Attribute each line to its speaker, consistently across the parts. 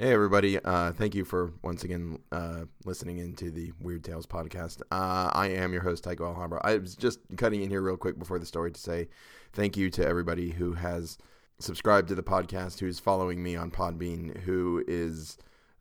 Speaker 1: Hey, everybody. Uh, thank you for once again uh, listening into the Weird Tales podcast. Uh, I am your host, Tycho Alhambra. I was just cutting in here real quick before the story to say thank you to everybody who has subscribed to the podcast, who's following me on Podbean, who is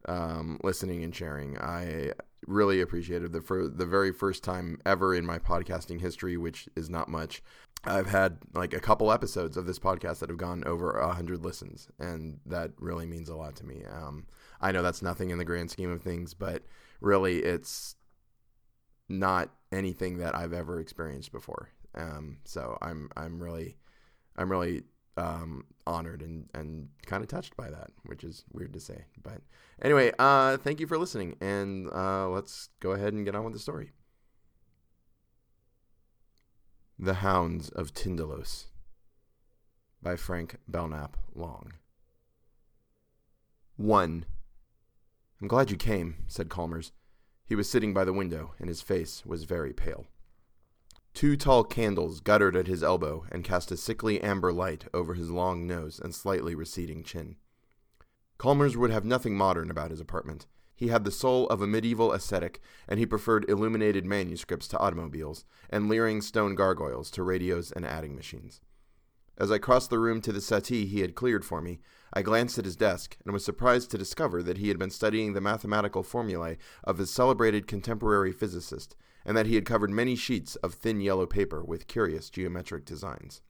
Speaker 1: um, listening and sharing. I really appreciate it. The, for the very first time ever in my podcasting history, which is not much, I've had like a couple episodes of this podcast that have gone over a hundred listens, and that really means a lot to me. Um, I know that's nothing in the grand scheme of things, but really, it's not anything that I've ever experienced before. Um, so I'm I'm really I'm really um, honored and and kind of touched by that, which is weird to say. But anyway, uh, thank you for listening, and uh, let's go ahead and get on with the story. The Hounds of Tindalos by Frank Belknap Long. 1. I'm glad you came, said Chalmers. He was sitting by the window, and his face was very pale. Two tall candles guttered at his elbow and cast a sickly amber light over his long nose and slightly receding chin. Chalmers would have nothing modern about his apartment. He had the soul of a medieval ascetic, and he preferred illuminated manuscripts to automobiles, and leering stone gargoyles to radios and adding machines. As I crossed the room to the settee he had cleared for me, I glanced at his desk and was surprised to discover that he had been studying the mathematical formulae of his celebrated contemporary physicist, and that he had covered many sheets of thin yellow paper with curious geometric designs.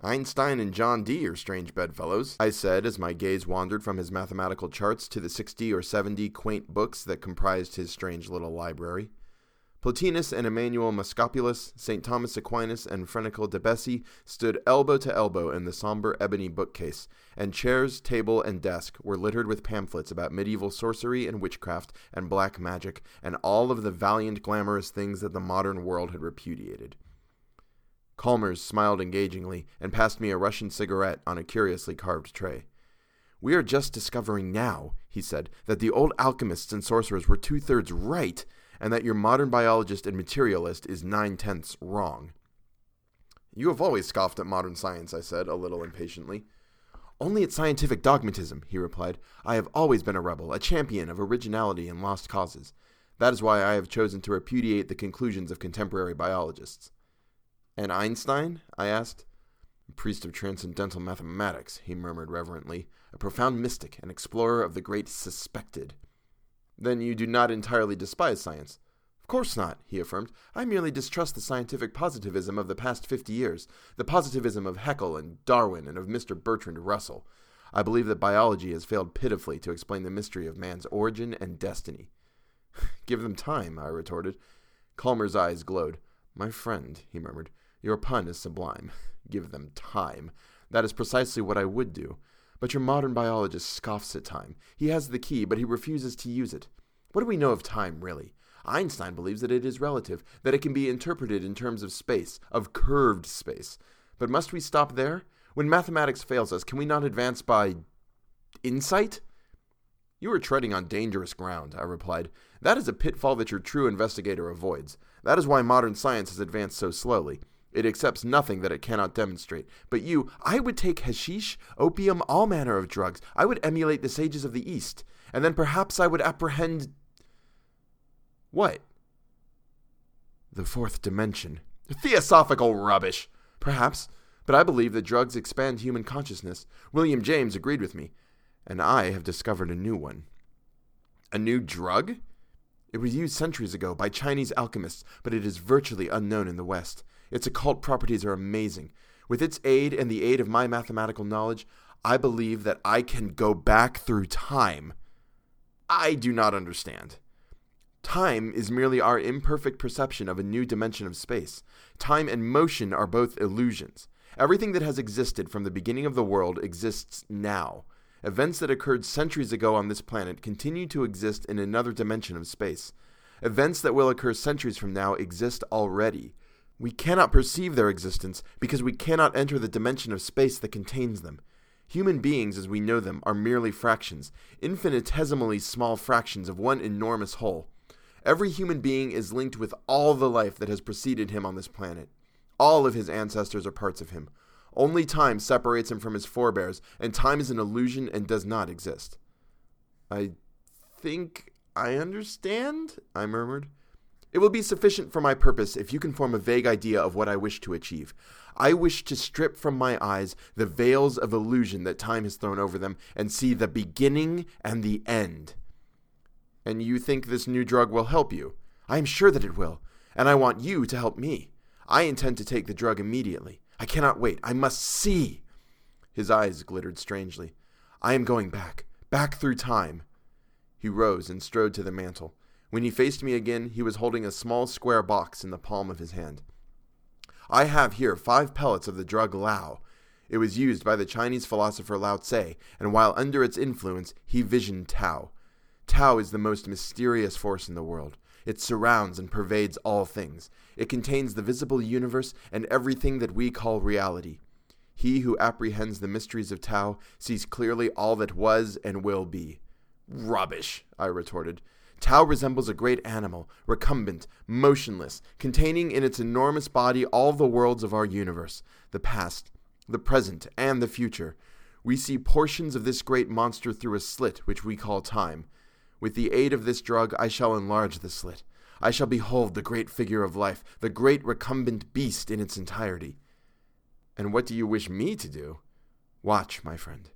Speaker 1: Einstein and John Dee are strange bedfellows, I said as my gaze wandered from his mathematical charts to the sixty or seventy quaint books that comprised his strange little library. Plotinus and Emmanuel Moschopulus, St. Thomas Aquinas, and Frenicle de Bessy stood elbow to elbow in the somber ebony bookcase, and chairs, table, and desk were littered with pamphlets about medieval sorcery and witchcraft and black magic, and all of the valiant, glamorous things that the modern world had repudiated. Chalmers smiled engagingly and passed me a Russian cigarette on a curiously carved tray. We are just discovering now, he said, that the old alchemists and sorcerers were two thirds right, and that your modern biologist and materialist is nine tenths wrong. You have always scoffed at modern science, I said, a little impatiently. Only at scientific dogmatism, he replied. I have always been a rebel, a champion of originality and lost causes. That is why I have chosen to repudiate the conclusions of contemporary biologists. And Einstein? I asked. Priest of transcendental mathematics, he murmured reverently, a profound mystic, an explorer of the great suspected. Then you do not entirely despise science. Of course not, he affirmed. I merely distrust the scientific positivism of the past fifty years, the positivism of Haeckel and Darwin and of Mr. Bertrand Russell. I believe that biology has failed pitifully to explain the mystery of man's origin and destiny. Give them time, I retorted. Chalmers' eyes glowed. My friend, he murmured, your pun is sublime. Give them time. That is precisely what I would do. But your modern biologist scoffs at time. He has the key, but he refuses to use it. What do we know of time, really? Einstein believes that it is relative, that it can be interpreted in terms of space, of curved space. But must we stop there? When mathematics fails us, can we not advance by insight? You are treading on dangerous ground, I replied. That is a pitfall that your true investigator avoids. That is why modern science has advanced so slowly. It accepts nothing that it cannot demonstrate. But you, I would take hashish, opium, all manner of drugs. I would emulate the sages of the East. And then perhaps I would apprehend. What? The fourth dimension. Theosophical rubbish! Perhaps, but I believe that drugs expand human consciousness. William James agreed with me. And I have discovered a new one. A new drug? It was used centuries ago by Chinese alchemists, but it is virtually unknown in the West. Its occult properties are amazing. With its aid and the aid of my mathematical knowledge, I believe that I can go back through time. I do not understand. Time is merely our imperfect perception of a new dimension of space. Time and motion are both illusions. Everything that has existed from the beginning of the world exists now. Events that occurred centuries ago on this planet continue to exist in another dimension of space. Events that will occur centuries from now exist already. We cannot perceive their existence because we cannot enter the dimension of space that contains them. Human beings, as we know them, are merely fractions, infinitesimally small fractions of one enormous whole. Every human being is linked with all the life that has preceded him on this planet. All of his ancestors are parts of him. Only time separates him from his forebears, and time is an illusion and does not exist. I think I understand, I murmured. It will be sufficient for my purpose if you can form a vague idea of what I wish to achieve. I wish to strip from my eyes the veils of illusion that time has thrown over them and see the beginning and the end. And you think this new drug will help you? I am sure that it will, and I want you to help me. I intend to take the drug immediately. I cannot wait. I must see. His eyes glittered strangely. I am going back, back through time. He rose and strode to the mantel. When he faced me again, he was holding a small square box in the palm of his hand. I have here five pellets of the drug Lao. It was used by the Chinese philosopher Lao Tse, and while under its influence, he visioned Tao. Tao is the most mysterious force in the world. It surrounds and pervades all things. It contains the visible universe and everything that we call reality. He who apprehends the mysteries of Tao sees clearly all that was and will be. Rubbish, I retorted. Tao resembles a great animal, recumbent, motionless, containing in its enormous body all the worlds of our universe the past, the present, and the future. We see portions of this great monster through a slit which we call time. With the aid of this drug, I shall enlarge the slit. I shall behold the great figure of life, the great recumbent beast in its entirety. And what do you wish me to do? Watch, my friend.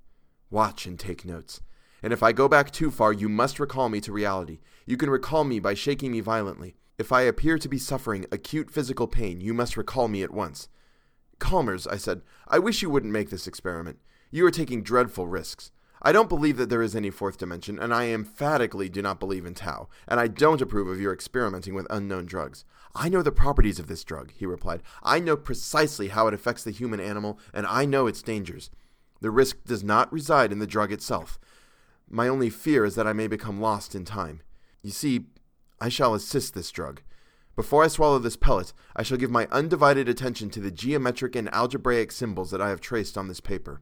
Speaker 1: Watch and take notes. And if I go back too far, you must recall me to reality. You can recall me by shaking me violently. If I appear to be suffering acute physical pain, you must recall me at once. Chalmers, I said, I wish you wouldn't make this experiment. You are taking dreadful risks. I don't believe that there is any fourth dimension, and I emphatically do not believe in Tao, and I don't approve of your experimenting with unknown drugs. I know the properties of this drug, he replied. I know precisely how it affects the human animal, and I know its dangers. The risk does not reside in the drug itself. My only fear is that I may become lost in time. You see, I shall assist this drug. Before I swallow this pellet, I shall give my undivided attention to the geometric and algebraic symbols that I have traced on this paper.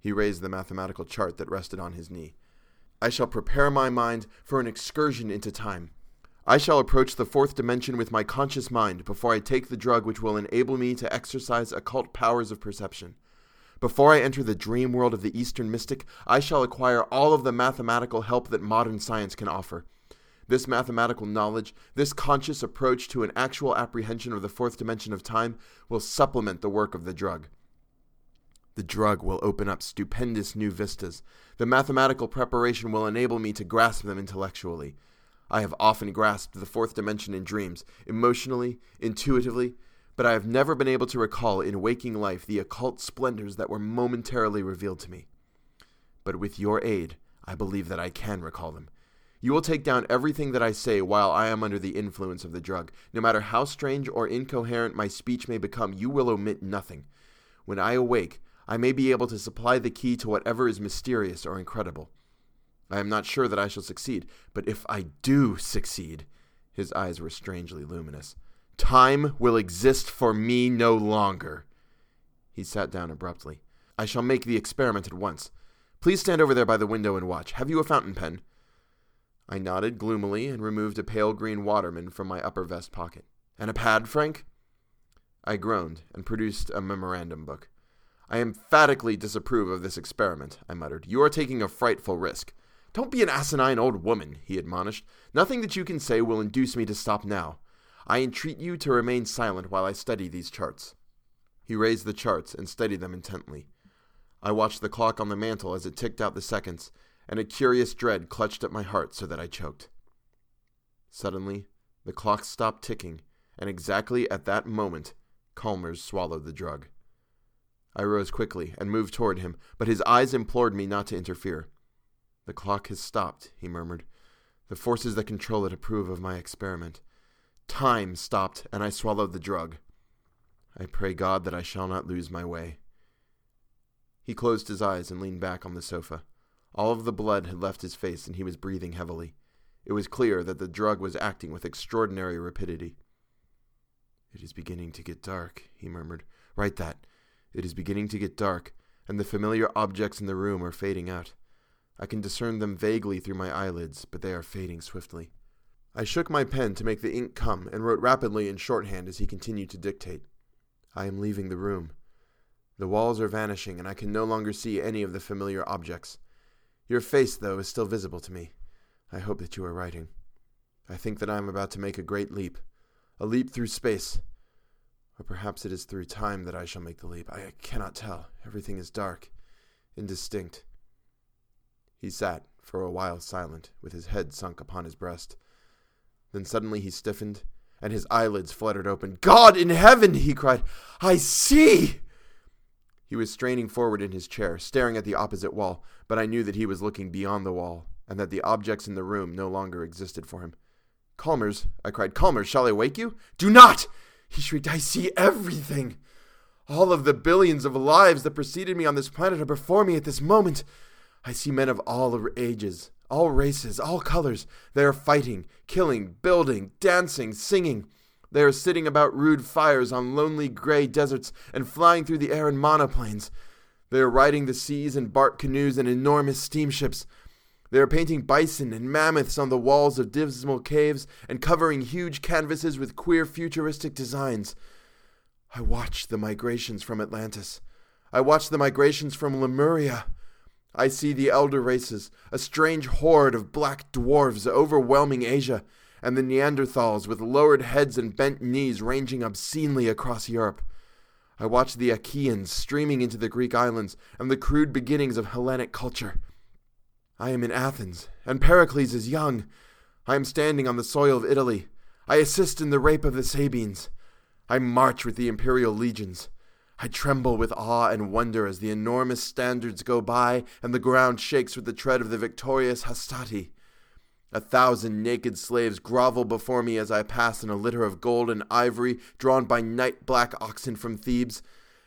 Speaker 1: He raised the mathematical chart that rested on his knee. I shall prepare my mind for an excursion into time. I shall approach the fourth dimension with my conscious mind before I take the drug which will enable me to exercise occult powers of perception. Before I enter the dream world of the Eastern mystic, I shall acquire all of the mathematical help that modern science can offer. This mathematical knowledge, this conscious approach to an actual apprehension of the fourth dimension of time, will supplement the work of the drug. The drug will open up stupendous new vistas. The mathematical preparation will enable me to grasp them intellectually. I have often grasped the fourth dimension in dreams, emotionally, intuitively, but I have never been able to recall in waking life the occult splendors that were momentarily revealed to me. But with your aid, I believe that I can recall them. You will take down everything that I say while I am under the influence of the drug. No matter how strange or incoherent my speech may become, you will omit nothing. When I awake, I may be able to supply the key to whatever is mysterious or incredible. I am not sure that I shall succeed, but if I do succeed, his eyes were strangely luminous. Time will exist for me no longer. He sat down abruptly. I shall make the experiment at once. Please stand over there by the window and watch. Have you a fountain pen? I nodded gloomily and removed a pale green Waterman from my upper vest pocket. And a pad, Frank? I groaned and produced a memorandum book. I emphatically disapprove of this experiment, I muttered. You are taking a frightful risk. Don't be an asinine old woman, he admonished. Nothing that you can say will induce me to stop now. I entreat you to remain silent while I study these charts. He raised the charts and studied them intently. I watched the clock on the mantel as it ticked out the seconds, and a curious dread clutched at my heart so that I choked. Suddenly, the clock stopped ticking, and exactly at that moment, Chalmers swallowed the drug. I rose quickly and moved toward him, but his eyes implored me not to interfere. The clock has stopped, he murmured. The forces that control it approve of my experiment. Time stopped, and I swallowed the drug. I pray God that I shall not lose my way. He closed his eyes and leaned back on the sofa. All of the blood had left his face, and he was breathing heavily. It was clear that the drug was acting with extraordinary rapidity. It is beginning to get dark, he murmured. Write that. It is beginning to get dark, and the familiar objects in the room are fading out. I can discern them vaguely through my eyelids, but they are fading swiftly. I shook my pen to make the ink come and wrote rapidly in shorthand as he continued to dictate. I am leaving the room. The walls are vanishing, and I can no longer see any of the familiar objects. Your face, though, is still visible to me. I hope that you are writing. I think that I am about to make a great leap, a leap through space. Or perhaps it is through time that I shall make the leap. I cannot tell. Everything is dark, indistinct. He sat for a while silent, with his head sunk upon his breast. Then suddenly he stiffened, and his eyelids fluttered open. God in heaven! he cried. I see! He was straining forward in his chair, staring at the opposite wall, but I knew that he was looking beyond the wall, and that the objects in the room no longer existed for him. Chalmers, I cried, Chalmers, shall I wake you? Do not! He shrieked, I see everything! All of the billions of lives that preceded me on this planet are before me at this moment. I see men of all ages, all races, all colors. They are fighting, killing, building, dancing, singing. They are sitting about rude fires on lonely gray deserts and flying through the air in monoplanes. They are riding the seas in bark canoes and enormous steamships. They are painting bison and mammoths on the walls of dismal caves and covering huge canvases with queer futuristic designs. I watch the migrations from Atlantis. I watch the migrations from Lemuria. I see the elder races, a strange horde of black dwarves overwhelming Asia, and the Neanderthals with lowered heads and bent knees ranging obscenely across Europe. I watch the Achaeans streaming into the Greek islands and the crude beginnings of Hellenic culture. I am in Athens, and Pericles is young. I am standing on the soil of Italy. I assist in the rape of the Sabines. I march with the imperial legions. I tremble with awe and wonder as the enormous standards go by and the ground shakes with the tread of the victorious Hastati. A thousand naked slaves grovel before me as I pass in a litter of gold and ivory drawn by night black oxen from Thebes,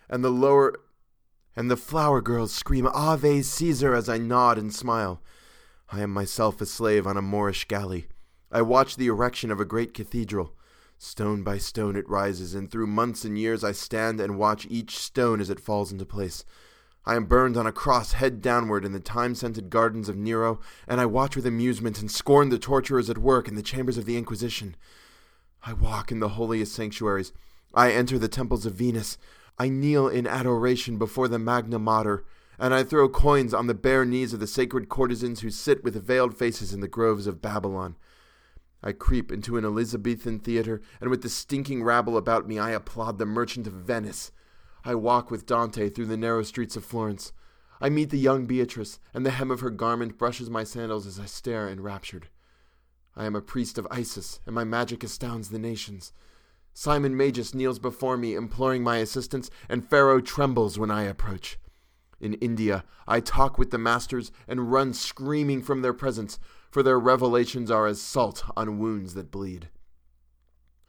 Speaker 1: and the lower and the flower girls scream Ave Caesar as I nod and smile. I am myself a slave on a Moorish galley. I watch the erection of a great cathedral. Stone by stone it rises, and through months and years I stand and watch each stone as it falls into place. I am burned on a cross head downward in the time scented gardens of Nero, and I watch with amusement and scorn the torturers at work in the chambers of the Inquisition. I walk in the holiest sanctuaries. I enter the temples of Venus. I kneel in adoration before the Magna Mater, and I throw coins on the bare knees of the sacred courtesans who sit with veiled faces in the groves of Babylon. I creep into an Elizabethan theater, and with the stinking rabble about me, I applaud the Merchant of Venice. I walk with Dante through the narrow streets of Florence. I meet the young Beatrice, and the hem of her garment brushes my sandals as I stare enraptured. I am a priest of Isis, and my magic astounds the nations. Simon Magus kneels before me, imploring my assistance, and Pharaoh trembles when I approach. In India, I talk with the masters and run screaming from their presence, for their revelations are as salt on wounds that bleed.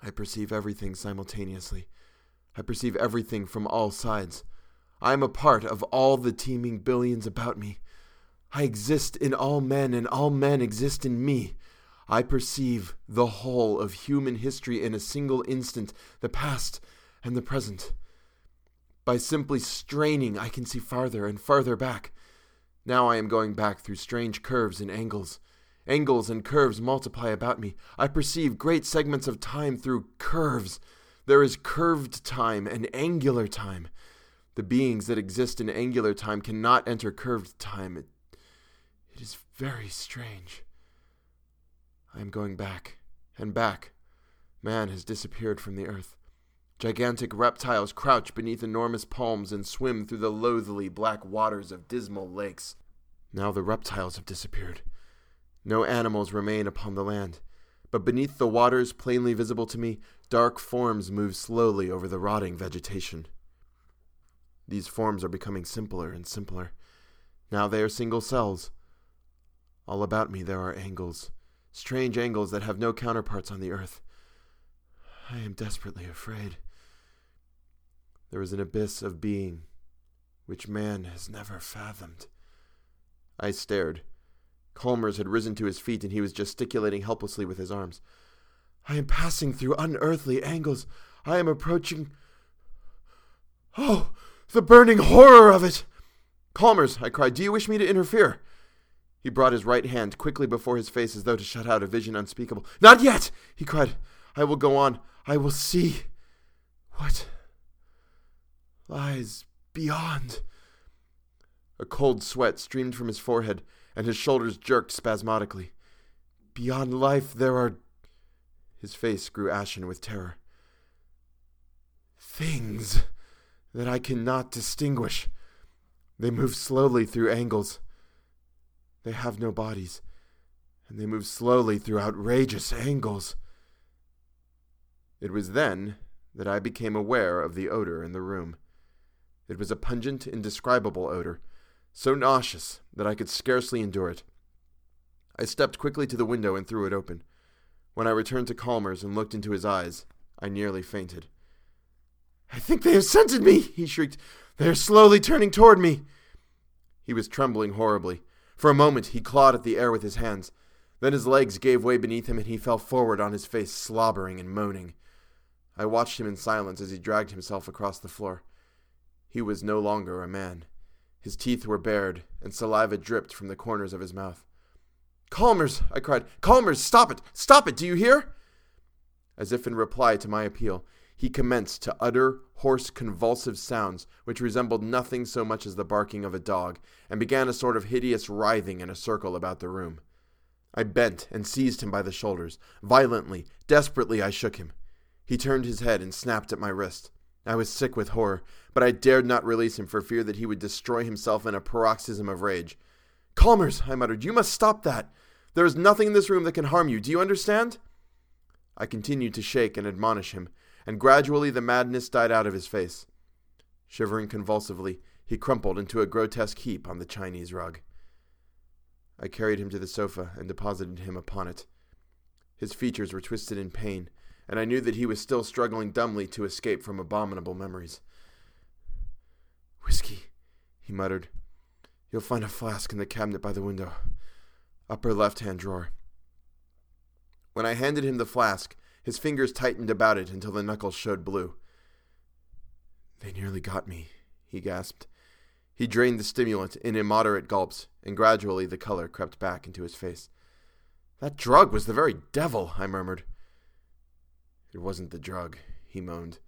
Speaker 1: I perceive everything simultaneously. I perceive everything from all sides. I am a part of all the teeming billions about me. I exist in all men, and all men exist in me. I perceive the whole of human history in a single instant, the past and the present. By simply straining, I can see farther and farther back. Now I am going back through strange curves and angles. Angles and curves multiply about me. I perceive great segments of time through curves. There is curved time and angular time. The beings that exist in angular time cannot enter curved time. It, it is very strange. I am going back and back. Man has disappeared from the earth. Gigantic reptiles crouch beneath enormous palms and swim through the loathly black waters of dismal lakes. Now the reptiles have disappeared. No animals remain upon the land, but beneath the waters plainly visible to me, dark forms move slowly over the rotting vegetation. These forms are becoming simpler and simpler. Now they are single cells. All about me there are angles, strange angles that have no counterparts on the earth. I am desperately afraid. There is an abyss of being which man has never fathomed. I stared. Chalmers had risen to his feet and he was gesticulating helplessly with his arms. I am passing through unearthly angles. I am approaching. Oh, the burning horror of it! Chalmers, I cried, do you wish me to interfere? He brought his right hand quickly before his face as though to shut out a vision unspeakable. Not yet! he cried. I will go on. I will see. What lies beyond? A cold sweat streamed from his forehead and his shoulders jerked spasmodically. Beyond life, there are. His face grew ashen with terror. Things that I cannot distinguish. They move slowly through angles. They have no bodies, and they move slowly through outrageous angles. It was then that I became aware of the odor in the room. It was a pungent, indescribable odor, so nauseous that I could scarcely endure it. I stepped quickly to the window and threw it open. When I returned to Chalmers and looked into his eyes, I nearly fainted. I think they have scented me, he shrieked. They are slowly turning toward me. He was trembling horribly. For a moment he clawed at the air with his hands. Then his legs gave way beneath him and he fell forward on his face, slobbering and moaning. I watched him in silence as he dragged himself across the floor. He was no longer a man. His teeth were bared, and saliva dripped from the corners of his mouth. Chalmers! I cried. Chalmers! Stop it! Stop it! Do you hear? As if in reply to my appeal, he commenced to utter hoarse, convulsive sounds which resembled nothing so much as the barking of a dog, and began a sort of hideous writhing in a circle about the room. I bent and seized him by the shoulders. Violently, desperately, I shook him. He turned his head and snapped at my wrist. I was sick with horror, but I dared not release him for fear that he would destroy himself in a paroxysm of rage. Chalmers, I muttered, you must stop that. There is nothing in this room that can harm you. Do you understand? I continued to shake and admonish him, and gradually the madness died out of his face. Shivering convulsively, he crumpled into a grotesque heap on the Chinese rug. I carried him to the sofa and deposited him upon it. His features were twisted in pain, and I knew that he was still struggling dumbly to escape from abominable memories. Whiskey, he muttered. You'll find a flask in the cabinet by the window, upper left hand drawer. When I handed him the flask, his fingers tightened about it until the knuckles showed blue. They nearly got me, he gasped. He drained the stimulant in immoderate gulps, and gradually the color crept back into his face. That drug was the very devil, I murmured. It wasn't the drug, he moaned.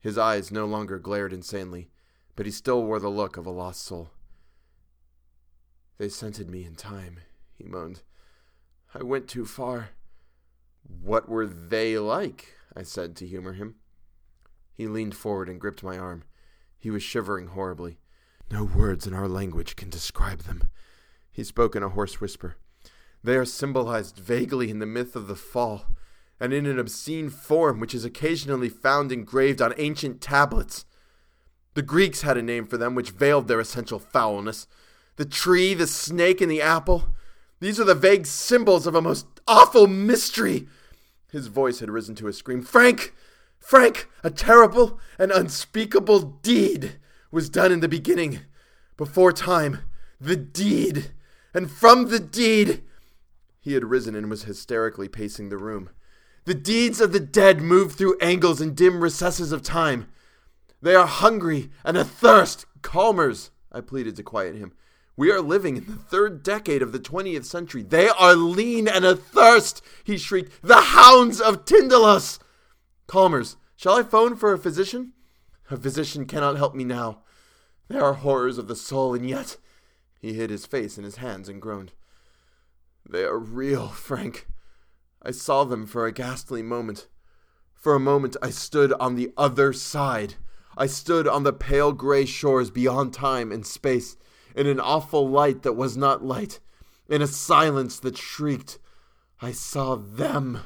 Speaker 1: His eyes no longer glared insanely, but he still wore the look of a lost soul. They scented me in time, he moaned. I went too far. What were they like? I said to humor him. He leaned forward and gripped my arm. He was shivering horribly. No words in our language can describe them. He spoke in a hoarse whisper. They are symbolized vaguely in the myth of the fall, and in an obscene form which is occasionally found engraved on ancient tablets. The Greeks had a name for them which veiled their essential foulness. The tree, the snake, and the apple. These are the vague symbols of a most awful mystery. His voice had risen to a scream. Frank! Frank! A terrible and unspeakable deed was done in the beginning, before time. The deed! And from the deed. He had risen and was hysterically pacing the room. The deeds of the dead move through angles and dim recesses of time. They are hungry and athirst. Chalmers, I pleaded to quiet him. We are living in the third decade of the 20th century. They are lean and athirst, he shrieked. The hounds of Tindalos! Chalmers, shall I phone for a physician? A physician cannot help me now. There are horrors of the soul, and yet. He hid his face in his hands and groaned. They are real, Frank. I saw them for a ghastly moment. For a moment I stood on the other side. I stood on the pale gray shores beyond time and space, in an awful light that was not light, in a silence that shrieked. I saw them.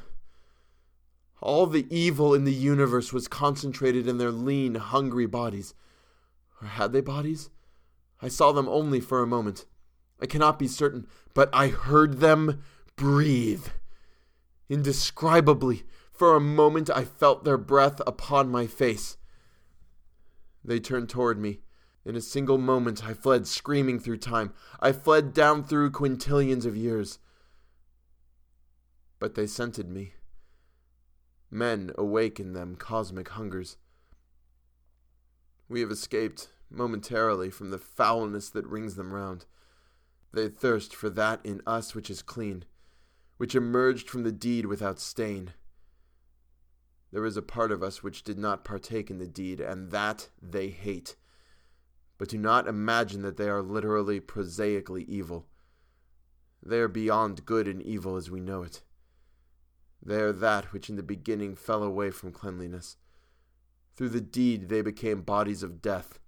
Speaker 1: All the evil in the universe was concentrated in their lean, hungry bodies. Or had they bodies? I saw them only for a moment. I cannot be certain, but I heard them breathe. Indescribably, for a moment I felt their breath upon my face. They turned toward me. In a single moment I fled screaming through time. I fled down through quintillions of years. But they scented me. Men awake in them cosmic hungers. We have escaped, momentarily, from the foulness that rings them round. They thirst for that in us which is clean which emerged from the deed without stain. There is a part of us which did not partake in the deed, and that they hate. But do not imagine that they are literally prosaically evil. They are beyond good and evil as we know it. They are that which in the beginning fell away from cleanliness. Through the deed they became bodies of death,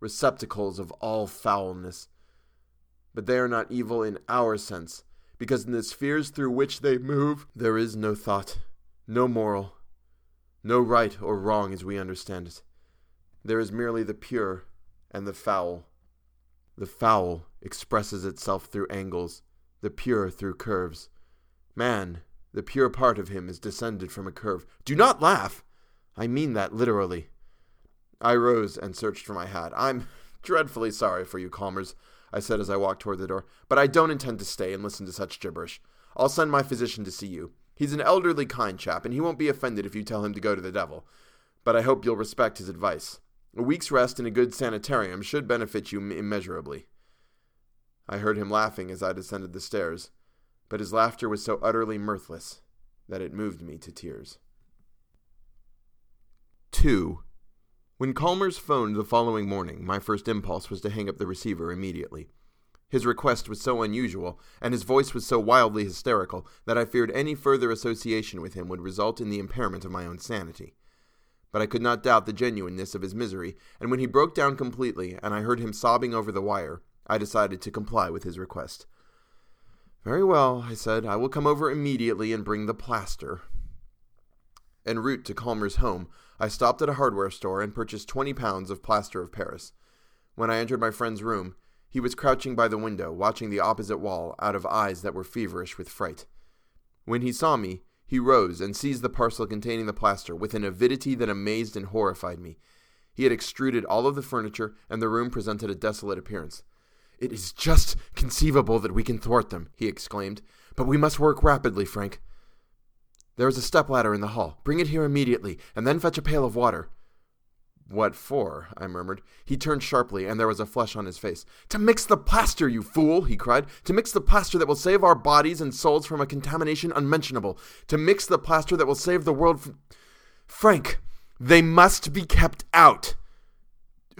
Speaker 1: receptacles of all foulness. But they are not evil in our sense, because in the spheres through which they move there is no thought, no moral, no right or wrong as we understand it. There is merely the pure and the foul. The foul expresses itself through angles, the pure through curves. Man, the pure part of him, is descended from a curve. Do not laugh! I mean that literally. I rose and searched for my hat. I'm dreadfully sorry for you, Chalmers, I said as I walked toward the door, but I don't intend to stay and listen to such gibberish. I'll send my physician to see you. He's an elderly, kind chap, and he won't be offended if you tell him to go to the devil. But I hope you'll respect his advice. A week's rest in a good sanitarium should benefit you immeasurably. I heard him laughing as I descended the stairs, but his laughter was so utterly mirthless that it moved me to tears. 2. When Chalmers phoned the following morning, my first impulse was to hang up the receiver immediately. His request was so unusual, and his voice was so wildly hysterical, that I feared any further association with him would result in the impairment of my own sanity. But I could not doubt the genuineness of his misery, and when he broke down completely, and I heard him sobbing over the wire, I decided to comply with his request. Very well, I said. I will come over immediately and bring the plaster. En route to Chalmers' home, I stopped at a hardware store and purchased twenty pounds of plaster of Paris. When I entered my friend's room, he was crouching by the window, watching the opposite wall out of eyes that were feverish with fright. When he saw me, he rose and seized the parcel containing the plaster with an avidity that amazed and horrified me. He had extruded all of the furniture, and the room presented a desolate appearance. It is just conceivable that we can thwart them, he exclaimed. But we must work rapidly, Frank. There is a stepladder in the hall. Bring it here immediately, and then fetch a pail of water. What for? I murmured. He turned sharply, and there was a flush on his face. To mix the plaster, you fool! he cried. To mix the plaster that will save our bodies and souls from a contamination unmentionable. To mix the plaster that will save the world from. Frank, they must be kept out.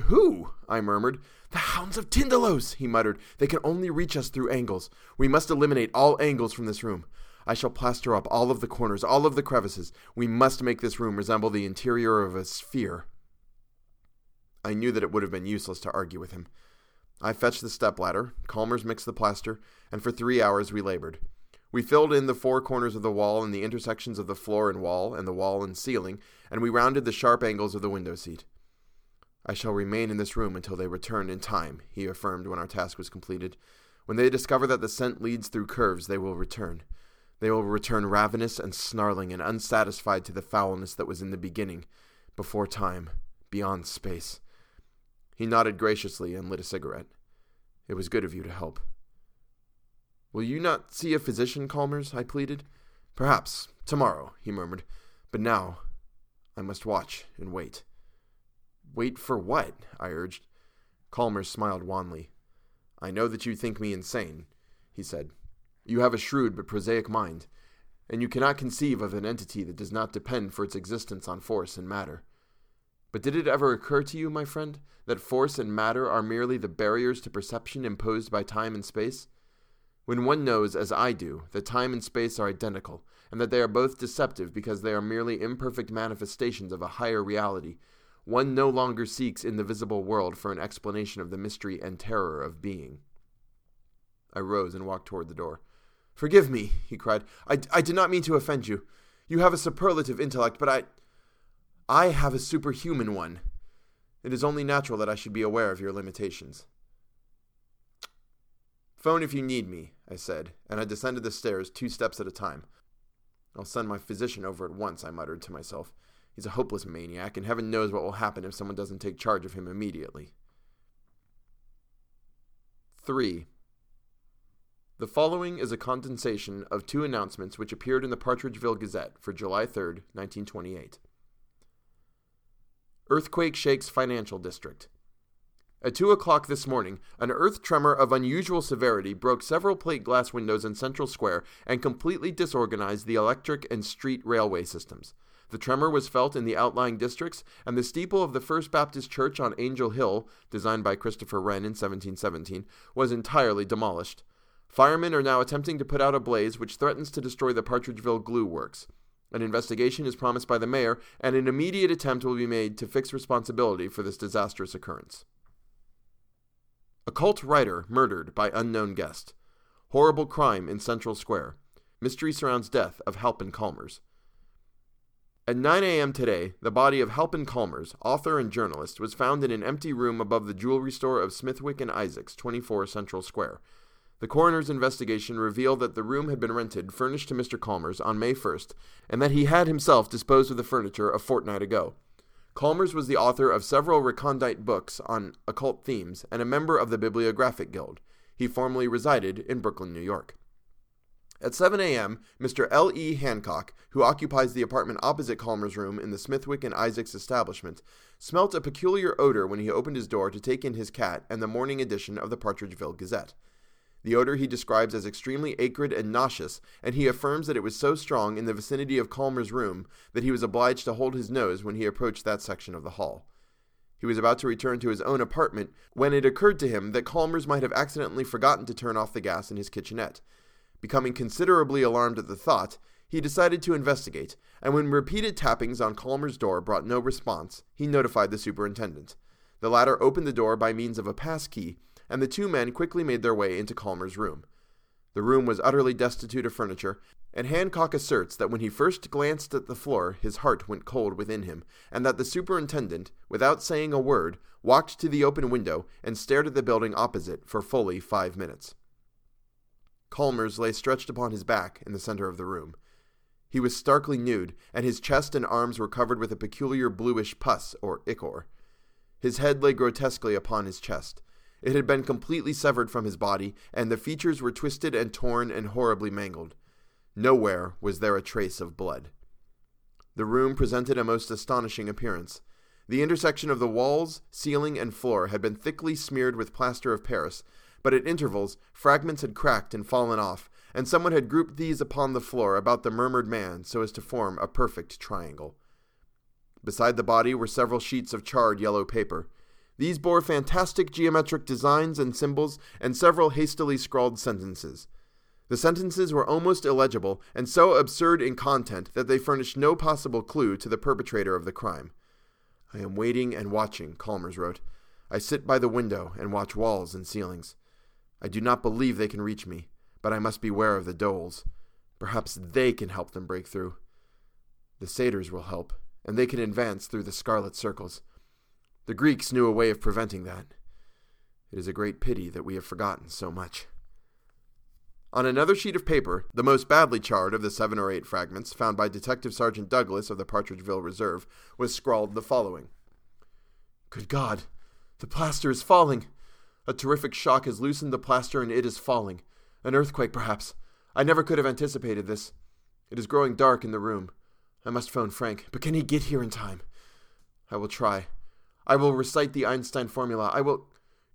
Speaker 1: Who? I murmured. The hounds of Tindalos, he muttered. They can only reach us through angles. We must eliminate all angles from this room. I shall plaster up all of the corners, all of the crevices. We must make this room resemble the interior of a sphere. I knew that it would have been useless to argue with him. I fetched the stepladder, Chalmers mixed the plaster, and for three hours we labored. We filled in the four corners of the wall and the intersections of the floor and wall and the wall and ceiling, and we rounded the sharp angles of the window seat. I shall remain in this room until they return in time, he affirmed when our task was completed. When they discover that the scent leads through curves, they will return. They will return ravenous and snarling and unsatisfied to the foulness that was in the beginning, before time, beyond space. He nodded graciously and lit a cigarette. It was good of you to help. Will you not see a physician, Chalmers? I pleaded. Perhaps, tomorrow, he murmured. But now, I must watch and wait. Wait for what? I urged. Chalmers smiled wanly. I know that you think me insane, he said. You have a shrewd but prosaic mind, and you cannot conceive of an entity that does not depend for its existence on force and matter. But did it ever occur to you, my friend, that force and matter are merely the barriers to perception imposed by time and space? When one knows, as I do, that time and space are identical, and that they are both deceptive because they are merely imperfect manifestations of a higher reality, one no longer seeks in the visible world for an explanation of the mystery and terror of being. I rose and walked toward the door. Forgive me, he cried. I, I did not mean to offend you. You have a superlative intellect, but I. I have a superhuman one. It is only natural that I should be aware of your limitations. Phone if you need me, I said, and I descended the stairs two steps at a time. I'll send my physician over at once, I muttered to myself. He's a hopeless maniac, and heaven knows what will happen if someone doesn't take charge of him immediately. 3. The following is a condensation of two announcements which appeared in the Partridgeville Gazette for July 3, 1928. Earthquake shakes financial district. At 2 o'clock this morning, an earth tremor of unusual severity broke several plate glass windows in Central Square and completely disorganized the electric and street railway systems. The tremor was felt in the outlying districts, and the steeple of the First Baptist Church on Angel Hill, designed by Christopher Wren in 1717, was entirely demolished. Firemen are now attempting to put out a blaze which threatens to destroy the Partridgeville glue works. An investigation is promised by the mayor, and an immediate attempt will be made to fix responsibility for this disastrous occurrence. Occult writer murdered by unknown guest. Horrible crime in Central Square. Mystery surrounds death of Halpin Chalmers. At 9 a.m. today, the body of Halpin Chalmers, author and journalist, was found in an empty room above the jewelry store of Smithwick and Isaacs, 24 Central Square. The coroner's investigation revealed that the room had been rented, furnished to Mr. Chalmers, on May 1st, and that he had himself disposed of the furniture a fortnight ago. Chalmers was the author of several recondite books on occult themes and a member of the Bibliographic Guild. He formerly resided in Brooklyn, New York. At 7 a.m., Mr. L. E. Hancock, who occupies the apartment opposite Chalmers' room in the Smithwick and Isaacs establishment, smelt a peculiar odor when he opened his door to take in his cat and the morning edition of the Partridgeville Gazette. The odor he describes as extremely acrid and nauseous, and he affirms that it was so strong in the vicinity of Chalmers' room that he was obliged to hold his nose when he approached that section of the hall. He was about to return to his own apartment when it occurred to him that Chalmers might have accidentally forgotten to turn off the gas in his kitchenette. Becoming considerably alarmed at the thought, he decided to investigate, and when repeated tappings on Chalmers' door brought no response, he notified the superintendent. The latter opened the door by means of a pass key and the two men quickly made their way into Chalmers' room. The room was utterly destitute of furniture, and Hancock asserts that when he first glanced at the floor, his heart went cold within him, and that the superintendent, without saying a word, walked to the open window and stared at the building opposite for fully five minutes. Chalmers lay stretched upon his back in the center of the room. He was starkly nude, and his chest and arms were covered with a peculiar bluish pus, or ichor. His head lay grotesquely upon his chest, it had been completely severed from his body, and the features were twisted and torn and horribly mangled. Nowhere was there a trace of blood. The room presented a most astonishing appearance. The intersection of the walls, ceiling, and floor had been thickly smeared with plaster of Paris, but at intervals fragments had cracked and fallen off, and someone had grouped these upon the floor about the murmured man so as to form a perfect triangle. Beside the body were several sheets of charred yellow paper. These bore fantastic geometric designs and symbols and several hastily scrawled sentences. The sentences were almost illegible and so absurd in content that they furnished no possible clue to the perpetrator of the crime. I am waiting and watching, Chalmers wrote. I sit by the window and watch walls and ceilings. I do not believe they can reach me, but I must beware of the Doels. Perhaps they can help them break through. The satyrs will help, and they can advance through the scarlet circles. The Greeks knew a way of preventing that. It is a great pity that we have forgotten so much. On another sheet of paper, the most badly charred of the seven or eight fragments found by Detective Sergeant Douglas of the Partridgeville Reserve, was scrawled the following Good God, the plaster is falling! A terrific shock has loosened the plaster and it is falling. An earthquake, perhaps. I never could have anticipated this. It is growing dark in the room. I must phone Frank, but can he get here in time? I will try. I will recite the Einstein formula. I will.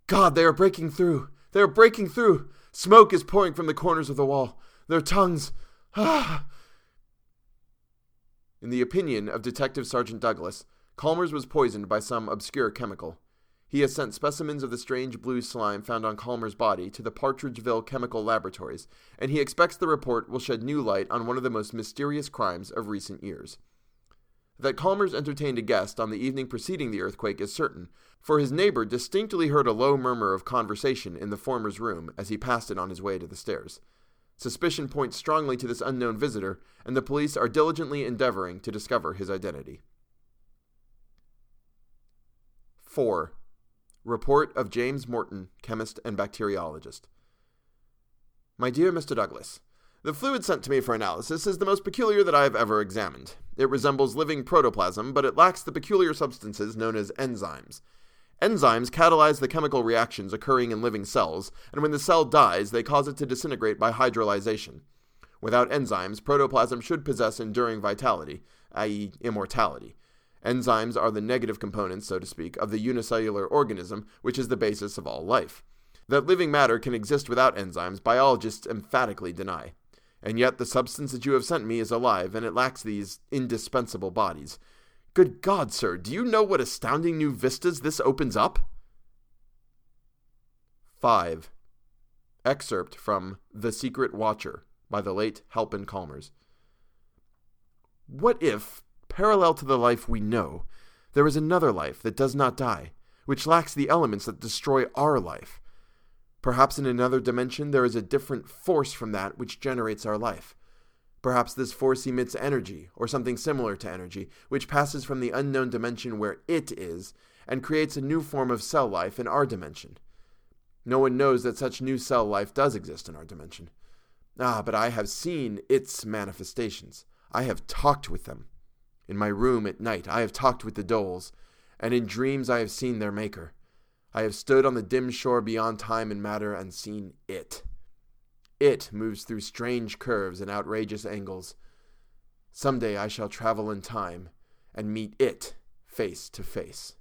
Speaker 1: God, they are breaking through! They are breaking through! Smoke is pouring from the corners of the wall. Their tongues. Ah! In the opinion of Detective Sergeant Douglas, Chalmers was poisoned by some obscure chemical. He has sent specimens of the strange blue slime found on Chalmers' body to the Partridgeville Chemical Laboratories, and he expects the report will shed new light on one of the most mysterious crimes of recent years. That Chalmers entertained a guest on the evening preceding the earthquake is certain, for his neighbor distinctly heard a low murmur of conversation in the former's room as he passed it on his way to the stairs. Suspicion points strongly to this unknown visitor, and the police are diligently endeavoring to discover his identity. 4. Report of James Morton, chemist and bacteriologist. My dear Mr. Douglas, the fluid sent to me for analysis is the most peculiar that I have ever examined. It resembles living protoplasm, but it lacks the peculiar substances known as enzymes. Enzymes catalyze the chemical reactions occurring in living cells, and when the cell dies, they cause it to disintegrate by hydrolyzation. Without enzymes, protoplasm should possess enduring vitality, i.e., immortality. Enzymes are the negative components, so to speak, of the unicellular organism, which is the basis of all life. That living matter can exist without enzymes, biologists emphatically deny. And yet the substance that you have sent me is alive, and it lacks these indispensable bodies. Good God, sir, do you know what astounding new vistas this opens up? 5. Excerpt from The Secret Watcher by the late Halpin Chalmers. What if, parallel to the life we know, there is another life that does not die, which lacks the elements that destroy our life? Perhaps in another dimension there is a different force from that which generates our life. Perhaps this force emits energy, or something similar to energy, which passes from the unknown dimension where it is, and creates a new form of cell life in our dimension. No one knows that such new cell life does exist in our dimension. Ah, but I have seen its manifestations. I have talked with them. In my room at night, I have talked with the Doels, and in dreams I have seen their maker. I have stood on the dim shore beyond time and matter and seen it. It moves through strange curves and outrageous angles. Some day I shall travel in time and meet it face to face.